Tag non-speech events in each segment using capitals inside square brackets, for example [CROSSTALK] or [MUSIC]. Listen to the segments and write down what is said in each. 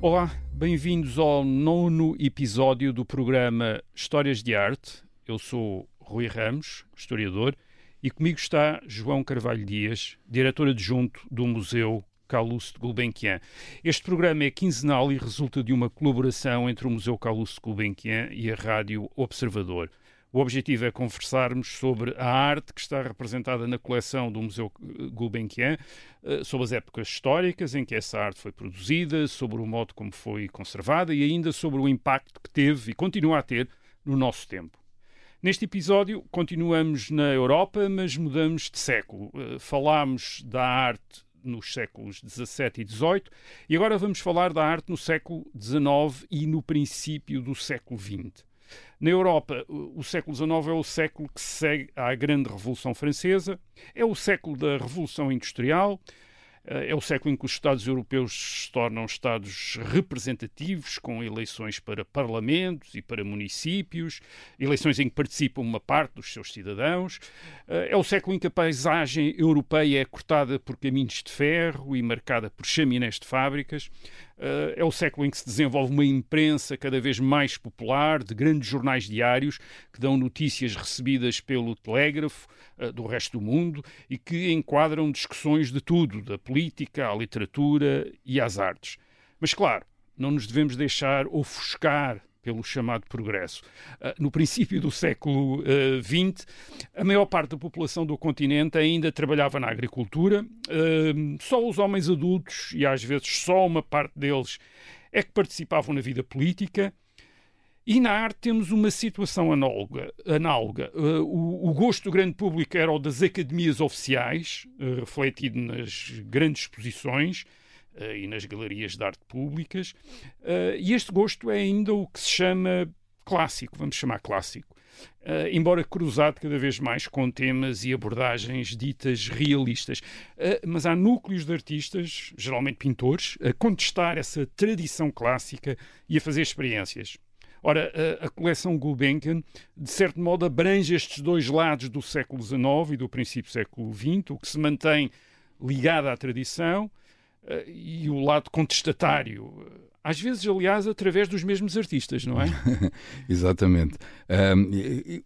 Olá, bem-vindos ao nono episódio do programa Histórias de Arte. Eu sou Rui Ramos, historiador, e comigo está João Carvalho Dias, diretor adjunto do Museu Calouste de Gulbenkian. Este programa é quinzenal e resulta de uma colaboração entre o Museu Calouste de Gulbenkian e a Rádio Observador. O objetivo é conversarmos sobre a arte que está representada na coleção do Museu Gulbenkian, eh, sobre as épocas históricas em que essa arte foi produzida, sobre o modo como foi conservada e ainda sobre o impacto que teve e continua a ter no nosso tempo. Neste episódio, continuamos na Europa, mas mudamos de século. Eh, falámos da arte nos séculos XVII e XVIII e agora vamos falar da arte no século XIX e no princípio do século XX. Na Europa, o século XIX é o século que segue à Grande Revolução Francesa, é o século da Revolução Industrial, eh, é o século em que os Estados europeus se tornam Estados representativos, com eleições para parlamentos e para municípios, eleições em que participam uma parte dos seus cidadãos. Eh, é o século em que a paisagem europeia é cortada por caminhos de ferro e marcada por chaminés de fábricas. Eh, é o século em que se desenvolve uma imprensa cada vez mais popular, de grandes jornais diários que dão notícias recebidas pelo telégrafo eh, do resto do mundo e que enquadram discussões de tudo, da política à literatura e às artes. Mas, claro, não nos devemos deixar ofuscar pelo chamado progresso. Ah, no princípio do século XX, ah, a maior parte da população do continente ainda trabalhava na agricultura, ah, só os homens adultos, e às vezes só uma parte deles, é que participavam na vida política. E na arte temos uma situação análoga. análoga. O, o, gosto do grande público era o das academias oficiais, refletido nas grandes exposições, e nas galerias de arte públicas. Uh, e este gosto é ainda o que se chama clássico, vamos chamar clássico. Uh, embora cruzado cada vez mais com temas e abordagens ditas realistas. Uh, mas há núcleos de artistas, geralmente pintores, a contestar essa tradição clássica e a fazer experiências. Ora, a, coleção Gulbenkian, de certo modo, abrange estes dois lados do século XIX e do princípio do século XX, o que se mantém ligado à tradição e o lado contestatário. Às vezes, aliás, através dos mesmos artistas, não é? [LAUGHS] Exatamente. Um, e,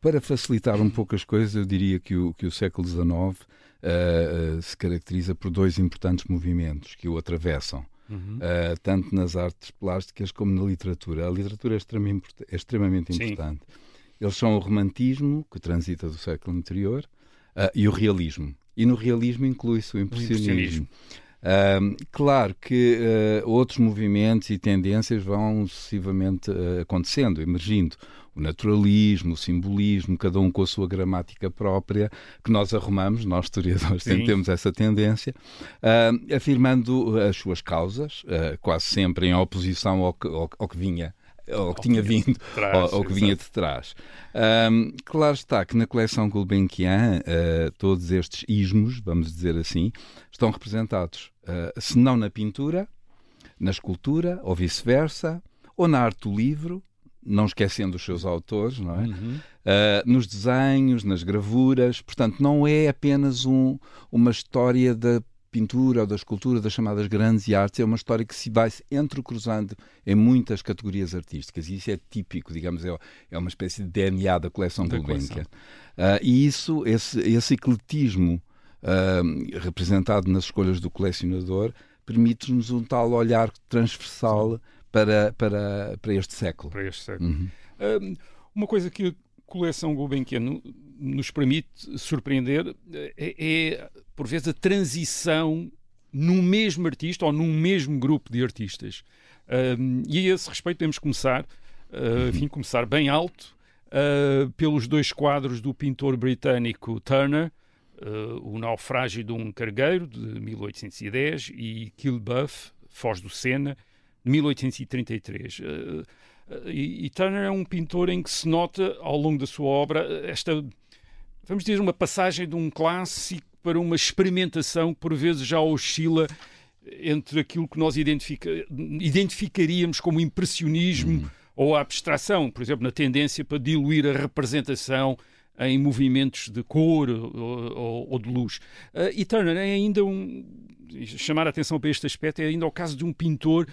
para facilitar um pouco as coisas, eu diria que o, que o século XIX uh, uh, se caracteriza por dois importantes movimentos que o atravessam. Uhum. Uh, tanto nas artes plásticas como na literatura. A literatura é extremamente, é extremamente importante. Sim. Eles são o romantismo, que transita do século anterior, uh, e o realismo. E no realismo inclui-se o impressionismo. O impressionismo. Uh, claro que uh, outros movimentos e tendências vão sucessivamente uh, acontecendo, emergindo. O naturalismo, o simbolismo, cada um com a sua gramática própria, que nós arrumamos, nós historiadores Sim. [LAUGHS] temos essa tendência, afirmando as suas causas, quase sempre em oposição ao que, ao, ao que vinha ou que tinha vindo, trás, ou, ou, que vinha de trás. Um, claro está que na coleção Gulbenkian uh, todos estes ismos, vamos dizer assim, estão representados, uh, se não na pintura, na escultura, ou vice-versa, ou na arte do livro, não esquecendo os seus autores, não é? Uhum. Uh, nos desenhos, nas gravuras, portanto, não é apenas um, uma história da pintura ou da escultura, das chamadas grandes artes, é uma história que se vai entrecruzando em muitas categorias artísticas. E isso é típico, digamos, é, é uma espécie de DNA da coleção da Gulbenkian. Uh, e isso, esse, esse ecletismo uh, representado nas escolhas do colecionador, permite-nos um tal olhar transversal para, para, para este século. Para este século. Uhum. Uh, uma coisa que coleção Gulbenkian nos permite surpreender é, é por vezes, a transição num mesmo artista ou num mesmo grupo de artistas. E a esse respeito temos que começar, uh, começar bem alto, uh, pelos dois quadros do pintor britânico Turner, uh, O Naufrágio de um Cargueiro, de 1810, e Kilbuff, Foz do Sena, de 1833. E, e Turner é um pintor em que se nota, ao longo da sua obra, esta, vamos dizer, uma passagem de um clássico para uma experimentação que por vezes já oscila entre aquilo que nós identifica, identificaríamos como impressionismo uhum. ou abstração, por exemplo, na tendência para diluir a representação em movimentos de cor ou, ou, ou de luz. Uh, e Turner é ainda um. chamar a atenção para este aspecto é ainda o caso de um pintor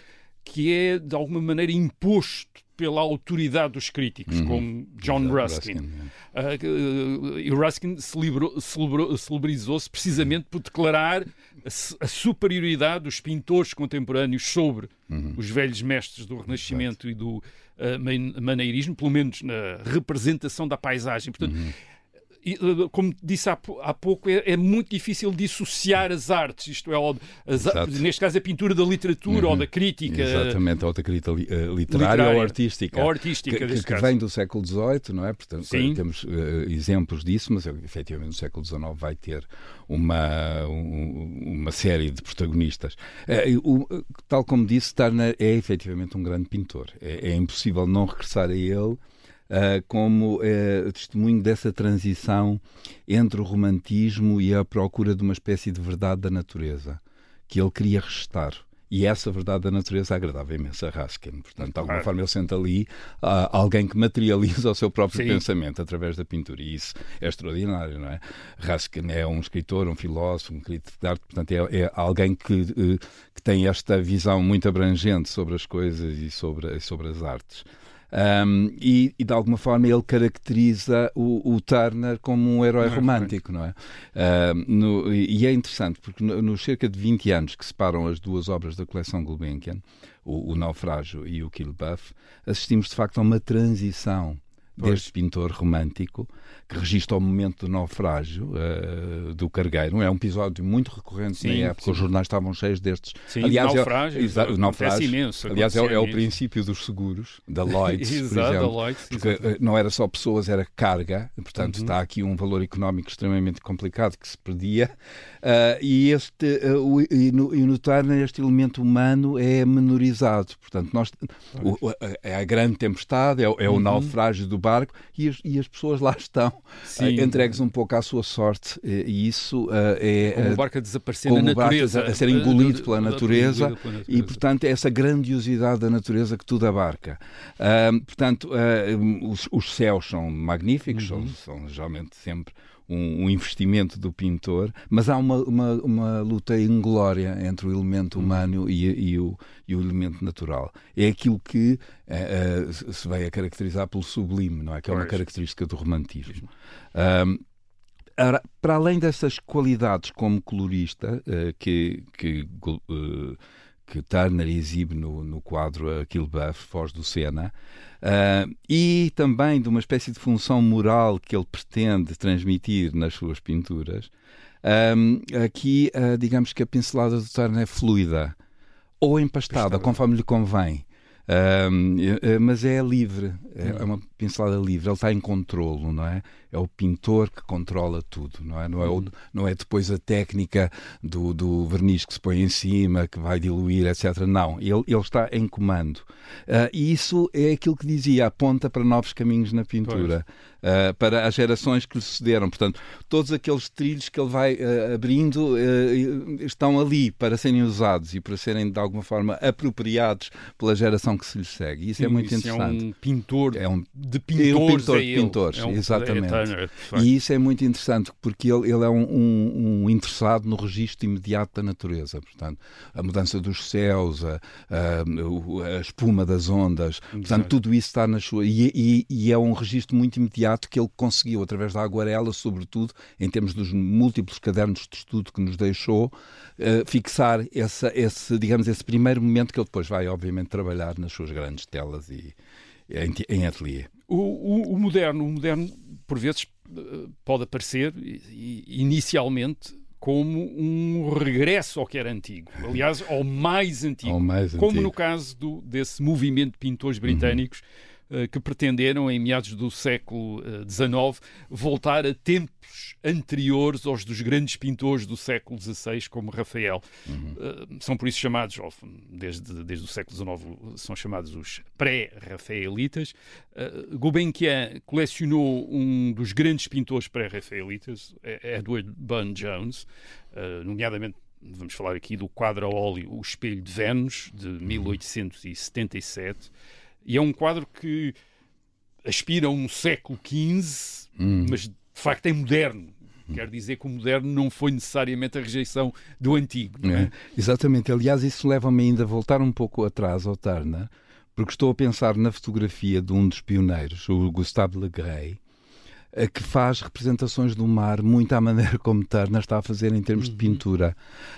que é de alguma maneira imposto pela autoridade dos críticos, uhum. como John Ruskin. Ruskin uh, e Ruskin celebrizou-se precisamente por declarar a, superioridade dos pintores contemporâneos sobre uhum. os velhos mestres do Renascimento Exato. e do uh, maneirismo, pelo menos na representação da paisagem. Portanto, uhum como disse há, há pouco, é, é, muito difícil dissociar as artes, isto é, as, neste caso a pintura da literatura uhum. ou da crítica. Exatamente, ou da crítica li, uh, literária, literária, ou artística. Ou artística, que, que vem do século XVIII, não é? Portanto, Sim. temos uh, exemplos disso, mas efetivamente no século XIX vai ter uma, um, uma série de protagonistas. Uh, o, tal como disse, Turner é efetivamente um grande pintor. É, é impossível não regressar a ele uh, como uh, testemunho dessa transição entre o romantismo e a procura de uma espécie de verdade da natureza que ele queria restar. E essa verdade da natureza agradava imenso a Raskin. Portanto, de alguma forma, ele sente ali uh, alguém que materializa [LAUGHS] o seu próprio Sim. pensamento através da pintura. E isso é extraordinário, não é? Raskin é um escritor, um filósofo, um crítico de arte, portanto, é, é alguém que, uh, que tem esta visão muito abrangente sobre as coisas e sobre, sobre as artes. Um, e, e, de alguma forma ele caracteriza o, o Turner como um herói romântico, não é? no, e é interessante porque nos no cerca de 20 anos que separam as duas obras da coleção Gulbenkian, o, o Naufrágio e o Kill Buff, assistimos de facto a uma transição deste pintor romântico que registra o momento do naufrágio uh, do cargueiro. É um episódio muito recorrente sim, na época, sim. os jornais estavam cheios destes. Sim, aliás, naufrágio, é, o naufrágio imenso, aliás, é, é, o princípio dos seguros, da [LAUGHS] Lloyds, por exemplo, Lloyds, porque uh, não era só pessoas, era carga, portanto uhum. está aqui um valor económico extremamente complicado que se perdia, uh, e, este, o, e, no, e este elemento humano é menorizado, portanto nós, o, é a grande tempestade, é, é o uhum. naufrágio do barco e as, e as pessoas lá estão uh, entregues um pouco à sua sorte e isso uh, é como o barco a desaparecer na natureza. a, a ser engolido pela natureza, pela natureza. e portanto é essa grandiosidade da natureza que tudo abarca. Portanto os, os, céus são magníficos uhum. são, são geralmente sempre um, um, investimento do pintor, mas há uma, uma, uma luta inglória entre o elemento uhum. humano e, e, o, e o elemento natural. É aquilo que uh, uh, se vai a caracterizar pelo sublime, não é? Que é uma característica do romantismo. Um, para além dessas qualidades como colorista uh, que, que que Turner exibe no, no quadro Kill Buff, Foz do Sena, uh, e também de uma espécie de função moral que ele pretende transmitir nas suas pinturas, um, aqui, uh, digamos que a pincelada do Turner é fluida ou empastada, conforme lhe convém. Um, mas é livre, é, é uma pincelada livre, ele está em controlo, não é? É o pintor que controla tudo, não é? Não é, o, uhum. não é depois a técnica do, do verniz que se põe em cima, que vai diluir, etc. Não, ele, ele está em comando. Uh, e isso é aquilo que dizia, aponta para novos caminhos na pintura, uh, para as gerações que lhe sucederam. Portanto, todos aqueles trilhos que ele vai uh, abrindo estão ali para serem usados e para serem, de alguma forma, apropriados pela geração que se lhe segue. Isso é Sim, é muito isso interessante. É um pintor é um, de pintores. É um pintor de pintores, é um, exatamente. É e isso é muito interessante porque ele, ele é um, um, um, interessado no registro imediato da natureza. Portanto, a mudança dos céus, a, a, a espuma das ondas, portanto, tudo isso está na sua. E, e, e, é um registro muito imediato que ele conseguiu, através da aguarela, sobretudo, em termos dos múltiplos cadernos de estudo que nos deixou, uh, fixar essa, esse, digamos, esse primeiro momento que ele depois vai, obviamente, trabalhar nas suas grandes telas e em, em ateliê. O, o, o, moderno, o moderno, por vezes, eh, pode aparecer inicialmente como um regresso ao que era antigo. Aliás, ao mais antigo. Ao mais como antigo. no caso do, desse movimento de pintores britânicos. Uhum que pretenderam, em meados do século XIX, eh, voltar a tempos anteriores aos dos grandes pintores do século XVI, como Rafael. Uhum. Eh, são por isso chamados, desde, desde o século XIX, são chamados os pré-rafaelitas. Gulbenkian colecionou um dos grandes pintores pré-rafaelitas, Edward Burne-Jones, nomeadamente vamos falar aqui do quadro a óleo O Espelho de Vênus, de 1877. E é um quadro que aspira a um século XV, hum. mas de facto é moderno. Quer dizer que o moderno não foi necessariamente a rejeição do antigo. É? É, exatamente. Aliás, isso leva-me ainda a voltar um pouco atrás ao Turner, porque estou a pensar na fotografia de um dos pioneiros, o Gustave Le Gray, que faz representações do mar muito à maneira como Turner está a fazer em termos uhum. de pintura.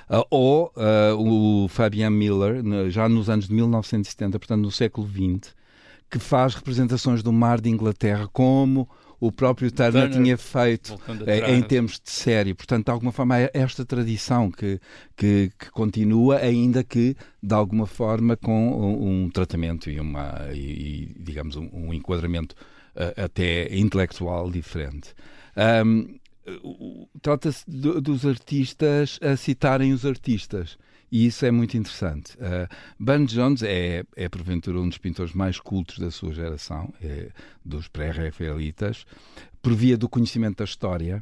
Uh, ou uh, o Fabian Miller, já nos anos de 1970, portanto no século XX, que faz representações do mar de Inglaterra como o próprio Turner, Turner tinha feito eh, em termos de série. Portanto, de alguma forma, é esta tradição que, que, que, continua, ainda que, de alguma forma, com um, um tratamento e, uma, e, digamos, um, um enquadramento até intelectual diferente. Um, Trata-se dos artistas a citarem os artistas. E isso é muito interessante. Uh, Burne Jones é, é, porventura, um dos pintores mais cultos da sua geração, é, dos pré-rafaelitas, por via do conhecimento da história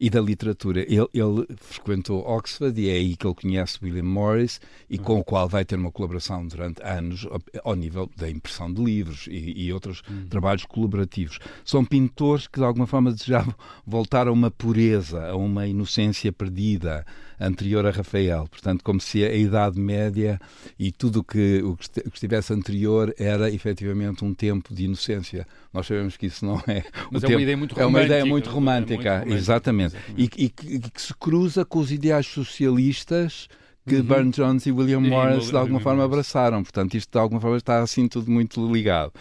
e da literatura. Ele, ele, frequentou Oxford e é aí que ele conhece William Morris e uhum. com o qual vai ter uma colaboração durante anos ao nível da impressão de livros e, e outros uhum. trabalhos colaborativos. São pintores que de alguma forma desejavam voltar a uma pureza, a uma inocência perdida anterior a Rafael. Portanto, como se a Idade Média e tudo que, o que estivesse anterior era efetivamente um tempo de inocência. Nós sabemos que isso não é. Mas é tempo, uma ideia muito romântica. É uma ideia muito romântica, é muito romântica exatamente. Exatamente. E, e, que, que se cruza com os ideais socialistas que uhum. Burne Jones e William Morris de alguma forma abraçaram. Portanto, isto de alguma forma está assim tudo muito ligado.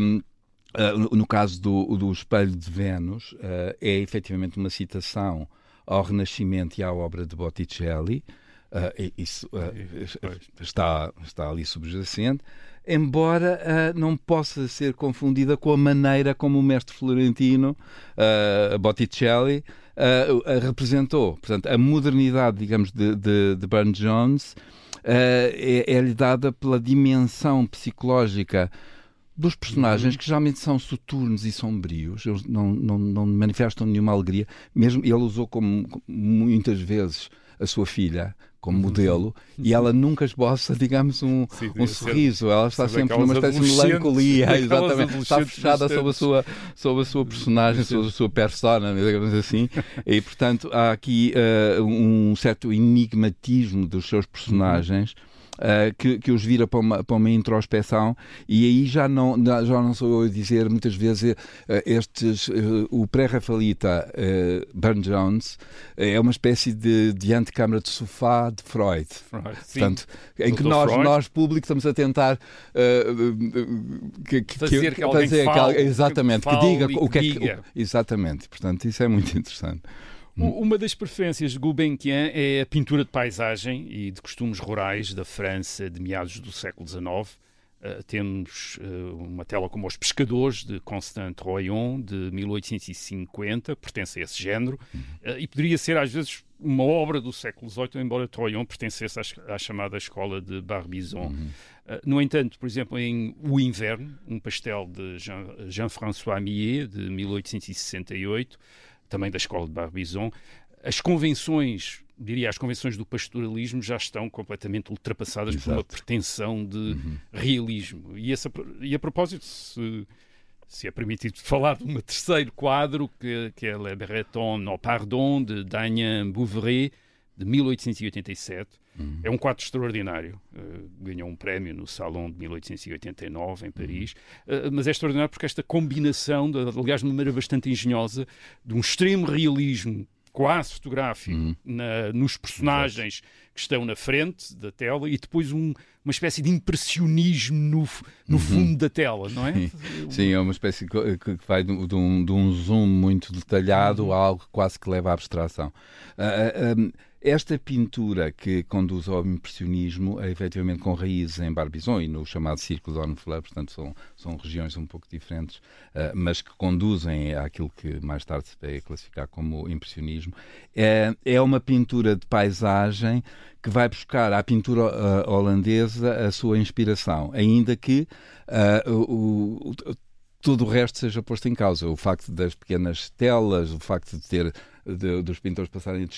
Um, Uh, no caso do, do Espelho de Vênus, uh, é efetivamente uma citação ao Renascimento e à obra de Botticelli. Uh, isso está, está ali subjacente, embora uh, não possa ser confundida com a maneira como o mestre florentino Botticelli representou. Portanto, a modernidade, digamos, de, de, de Burne Jones é-lhe é dada pela dimensão psicológica dos personagens uhum. que geralmente são soturnos e sombrios, eles não, não, não manifestam nenhuma alegria. Mesmo ele usou como, muitas vezes a sua filha como uhum. modelo uhum. e ela nunca esboça, digamos, um, Sim, um sorriso. Ela está sempre numa espécie de melancolia, exatamente. Está fechada sobre a sua, sobre a sua personagem, sobre a sua persona, digamos assim. e, portanto, há aqui uh, um certo enigmatismo dos seus personagens. Uhum uh, que, que os vira para uma, para uma introspeção e aí já não, já não sou eu a dizer muitas vezes uh, estes, uh, o pré-Rafaelita Burne Jones é uma espécie de, de antecâmara de sofá de Freud. Freud Portanto, em que nós, nós, público, estamos a tentar que, que, fazer que, que alguém fazer, fale, exatamente, que, diga o que, que é que. Exatamente, portanto, isso é muito interessante. Uma das preferências de Gulbenkian é a pintura de paisagem e de costumes rurais da França de meados do século XIX. Uh, temos uh, uma tela como Os Pescadores, de Constant Royon, de 1850, pertence a esse género, uh, e poderia ser às vezes uma obra do século XVIII, embora Troyon pertencesse à, à chamada escola de Barbizon. Uhum. no entanto, por exemplo, em O Inverno, um pastel de Jean-François Jean Millet, de 1868, também da escola de Barbizon, as convenções, diria, as convenções do pastoralismo já estão completamente ultrapassadas Exato. por uma pretensão de uhum. realismo. E, essa, e a propósito, se, se é permitido [LAUGHS] falar de um terceiro quadro, que, que é Le Breton no Pardon, de Damien Bouveret, de 1887. Uhum. É um quadro extraordinário. Uh, ganhou um prémio no Salão de 1889, em Paris. Uhum. Uh, mas é extraordinário porque esta combinação, de, aliás, de uma maneira bastante engenhosa, de um extremo realismo quase fotográfico uhum. na, nos personagens Exato. que estão na frente da tela e depois um, uma espécie de impressionismo no, no uhum. fundo da tela, não é? Sim, é uma espécie que, que vai de, um, de um zoom muito detalhado uhum. a algo quase que leva à abstração. Uh, uh, esta pintura que conduz ao impressionismo é efetivamente com raízes em Barbizon e no chamado Círculo de Ornefleur, portanto são, são regiões um pouco diferentes, uh, mas que conduzem àquilo que mais tarde se vai classificar como impressionismo. É, é uma pintura de paisagem que vai buscar à pintura uh, holandesa a sua inspiração, ainda que uh, o, o tudo o resto seja posto em causa. O facto das pequenas telas, o facto de ter de, dos pintores passarem a,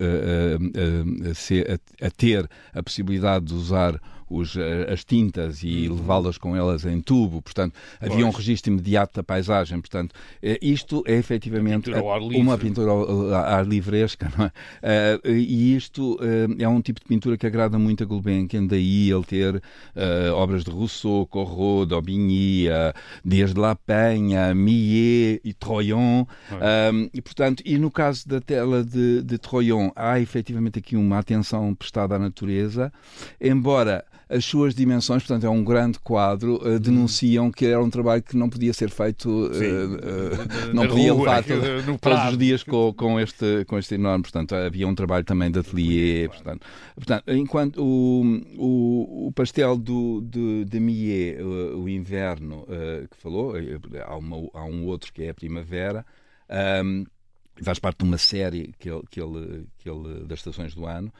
a, a, a, ter a possibilidade de usar os, as tintas e uhum. levá-las com elas em tubo, portanto, pois. havia um registro imediato da paisagem, portanto, isto é efetivamente pintura uma pintura ao ar livresca, não é? e isto é um tipo de pintura que agrada muito a Gulbenkian, daí ele ter uh, obras de Rousseau, Corot, Daubigny, uh, desde La Penha, Millet e Troyon. Um, e, portanto, e no caso da tela de, de Troyon, há efetivamente aqui uma atenção prestada à natureza, embora as suas dimensões, portanto, é um grande quadro, uh, denunciam que era um trabalho que não podia ser feito, uh, uh, não podia levar [LAUGHS] todo, todos os dias com, com, este, com este enorme, portanto, havia um trabalho também de ateliê, portanto, portanto enquanto o, o, o pastel do, de, de Millet, o, o inverno, que falou, há, uma, há um outro que é a primavera, um, faz parte de uma série que ele, que ele, que ele das estações do ano,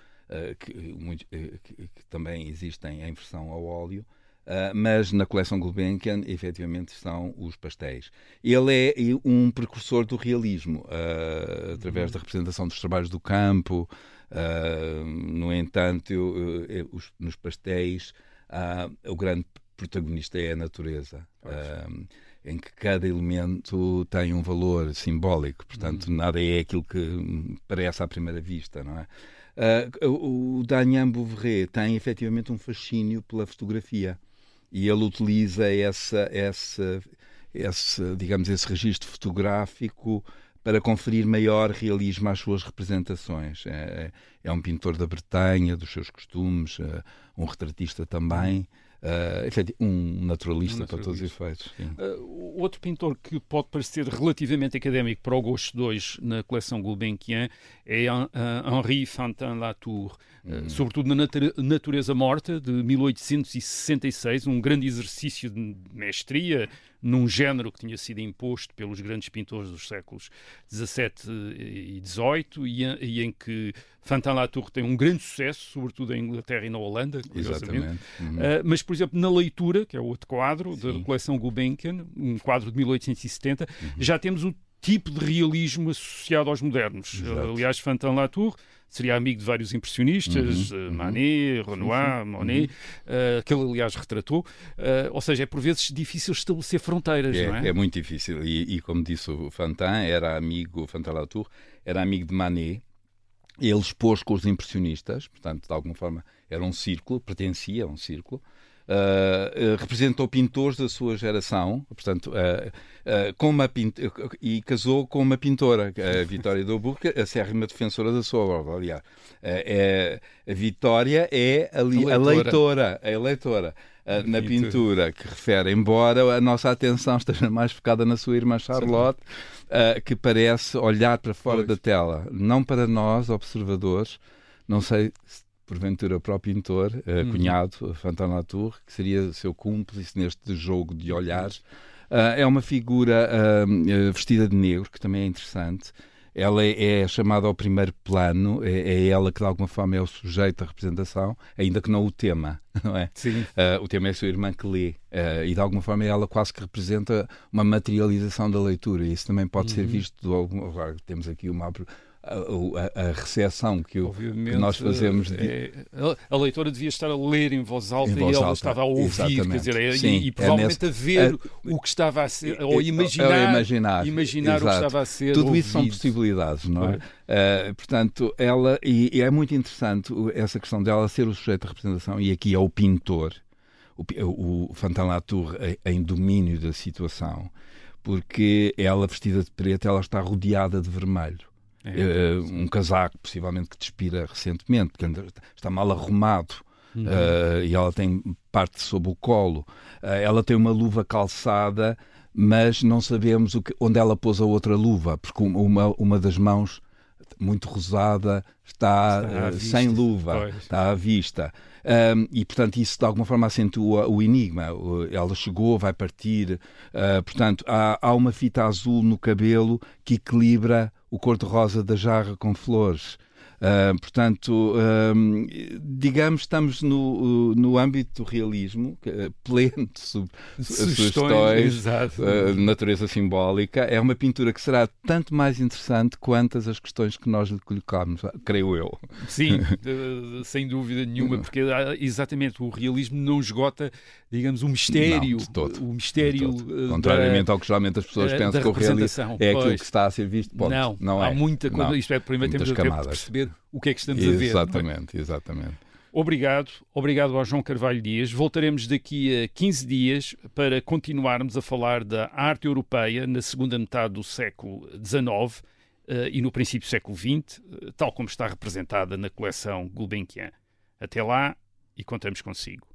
que, muito, eh, que, que, também existem em versão ao óleo. Uh, mas na coleção Gulbenkian, efetivamente, estão os pastéis. Ele é um precursor do realismo, uh, através da representação dos trabalhos do campo. Uh, no entanto, eu, eu, os, nos pastéis, o grande protagonista é a natureza. em que cada elemento tem um valor simbólico, portanto, uhum. nada é aquilo que parece à primeira vista, não é? Uh, o Daniel Bouveret tem efetivamente um fascínio pela fotografia e ele utiliza essa, essa, esse, digamos, esse registro fotográfico para conferir maior realismo às suas representações. É, é, é um pintor da Bretanha, dos seus costumes, uh, um retratista também. Uh, um naturalista, um naturalista, para todos os efeitos. Uh, outro pintor que pode parecer relativamente académico para o gosto 2 na coleção Gulbenkian é uh, Henri Fantin Latour, uh, sobretudo na Natureza Morta, de 1866, um grande exercício de mestria num género que tinha sido imposto pelos grandes pintores dos séculos XVII e XVIII e, em que Fantin Latour tem um grande sucesso, sobretudo em Inglaterra e na Holanda, Exatamente. Uhum. Uh, mas, por exemplo, na leitura, que é outro quadro Sim. da coleção Gulbenkian, um quadro de 1870, uhum. já temos o tipo de realismo associado aos modernos. Exato. Aliás, Fantin Latour seria amigo de vários impressionistas, uhum, eh, uhum. Manet, Renoir, Monet, uh, que ele, aliás, retratou. Uh, ou seja, é por vezes difícil estabelecer fronteiras, é, não é? É muito difícil. E, e como disse o Fantin, era amigo, o Fantin Latour, era amigo de Manet. Ele expôs com os impressionistas, portanto, de alguma forma, era um círculo, pertencia a um círculo. Uh, representou pintores da sua geração, portanto, uh, com uma e casou com uma pintora, a Vitória do Burca, a sérrima defensora da sua obra. Aliás, é, a Vitória é a, li, a leitora, a leitora. na pintura que refere, embora a nossa atenção esteja mais focada na sua irmã Charlotte, que parece olhar para fora pois. da tela, não para nós, observadores, não sei porventura o próprio pintor, uh, cunhado, Fantin Latour, que seria seu cúmplice neste jogo de olhares. Uh, é uma figura uh, vestida de negro, que também é interessante. Ela é, é chamada ao primeiro plano, é, é, ela que de alguma forma é o sujeito da representação, ainda que não o tema, [LAUGHS] não é? Sim. o tema é a sua irmã que lê, e de alguma forma ela quase que representa uma materialização da leitura, e isso também pode uhum. ser visto, de alguma, temos aqui uma a, a, a recepção que, o, que, nós fazemos. De... É, a leitora devia estar a ler em voz alta em voz e ela alta. estava a ouvir, Exatamente. quer dizer, é, Sim, e, e, é provavelmente é nesse, a ver o que estava a ser, ou imaginar, imaginar, imaginar o que estava a ser. Tudo ouvido. isso são possibilidades, não é? Uh, portanto, ela, e, e, é muito interessante essa questão dela ser o sujeito de representação, e aqui é o pintor, o, o, o Fantin Latour em domínio da situação, porque ela, vestida de preto, ela está rodeada de vermelho. É. Uh, um casaco, possivelmente que despira recentemente, porque está mal arrumado. Uhum. Uh, e ela tem parte sob o colo. Uh, ela tem uma luva calçada, mas não sabemos que, onde ela pôs a outra luva, porque uma, uma das mãos, muito rosada, está, está sem luva, pois. está à vista. Um, e, portanto, isso de alguma forma acentua o enigma. Ela chegou, vai partir. Uh, portanto, há, há uma fita azul no cabelo que equilibra o cor-de-rosa da jarra com flores. Uh, portanto, um, digamos, estamos no, no âmbito do realismo, pleno de sub, sugestões, uh, natureza simbólica. É uma pintura que será tanto mais interessante quantas as questões que nós lhe colocamos, creio eu. Sim, [LAUGHS] sem dúvida nenhuma, porque exatamente o realismo não esgota, digamos, o mistério. Não, todo, o mistério. Contrariamente da, ao que geralmente as pessoas pensam que o realismo é aquilo que está a ser visto. Ponto. Não, não há é. muita coisa. Isto é, primeiro temos de perceber o que é que estamos exatamente, a ver. Exatamente, exatamente. Obrigado, obrigado ao João Carvalho Dias. Voltaremos daqui a 15 dias para continuarmos a falar da arte europeia na segunda metade do século XIX uh, e no princípio do século XX, uh, tal como está representada na coleção Gulbenkian. Até lá e contamos consigo.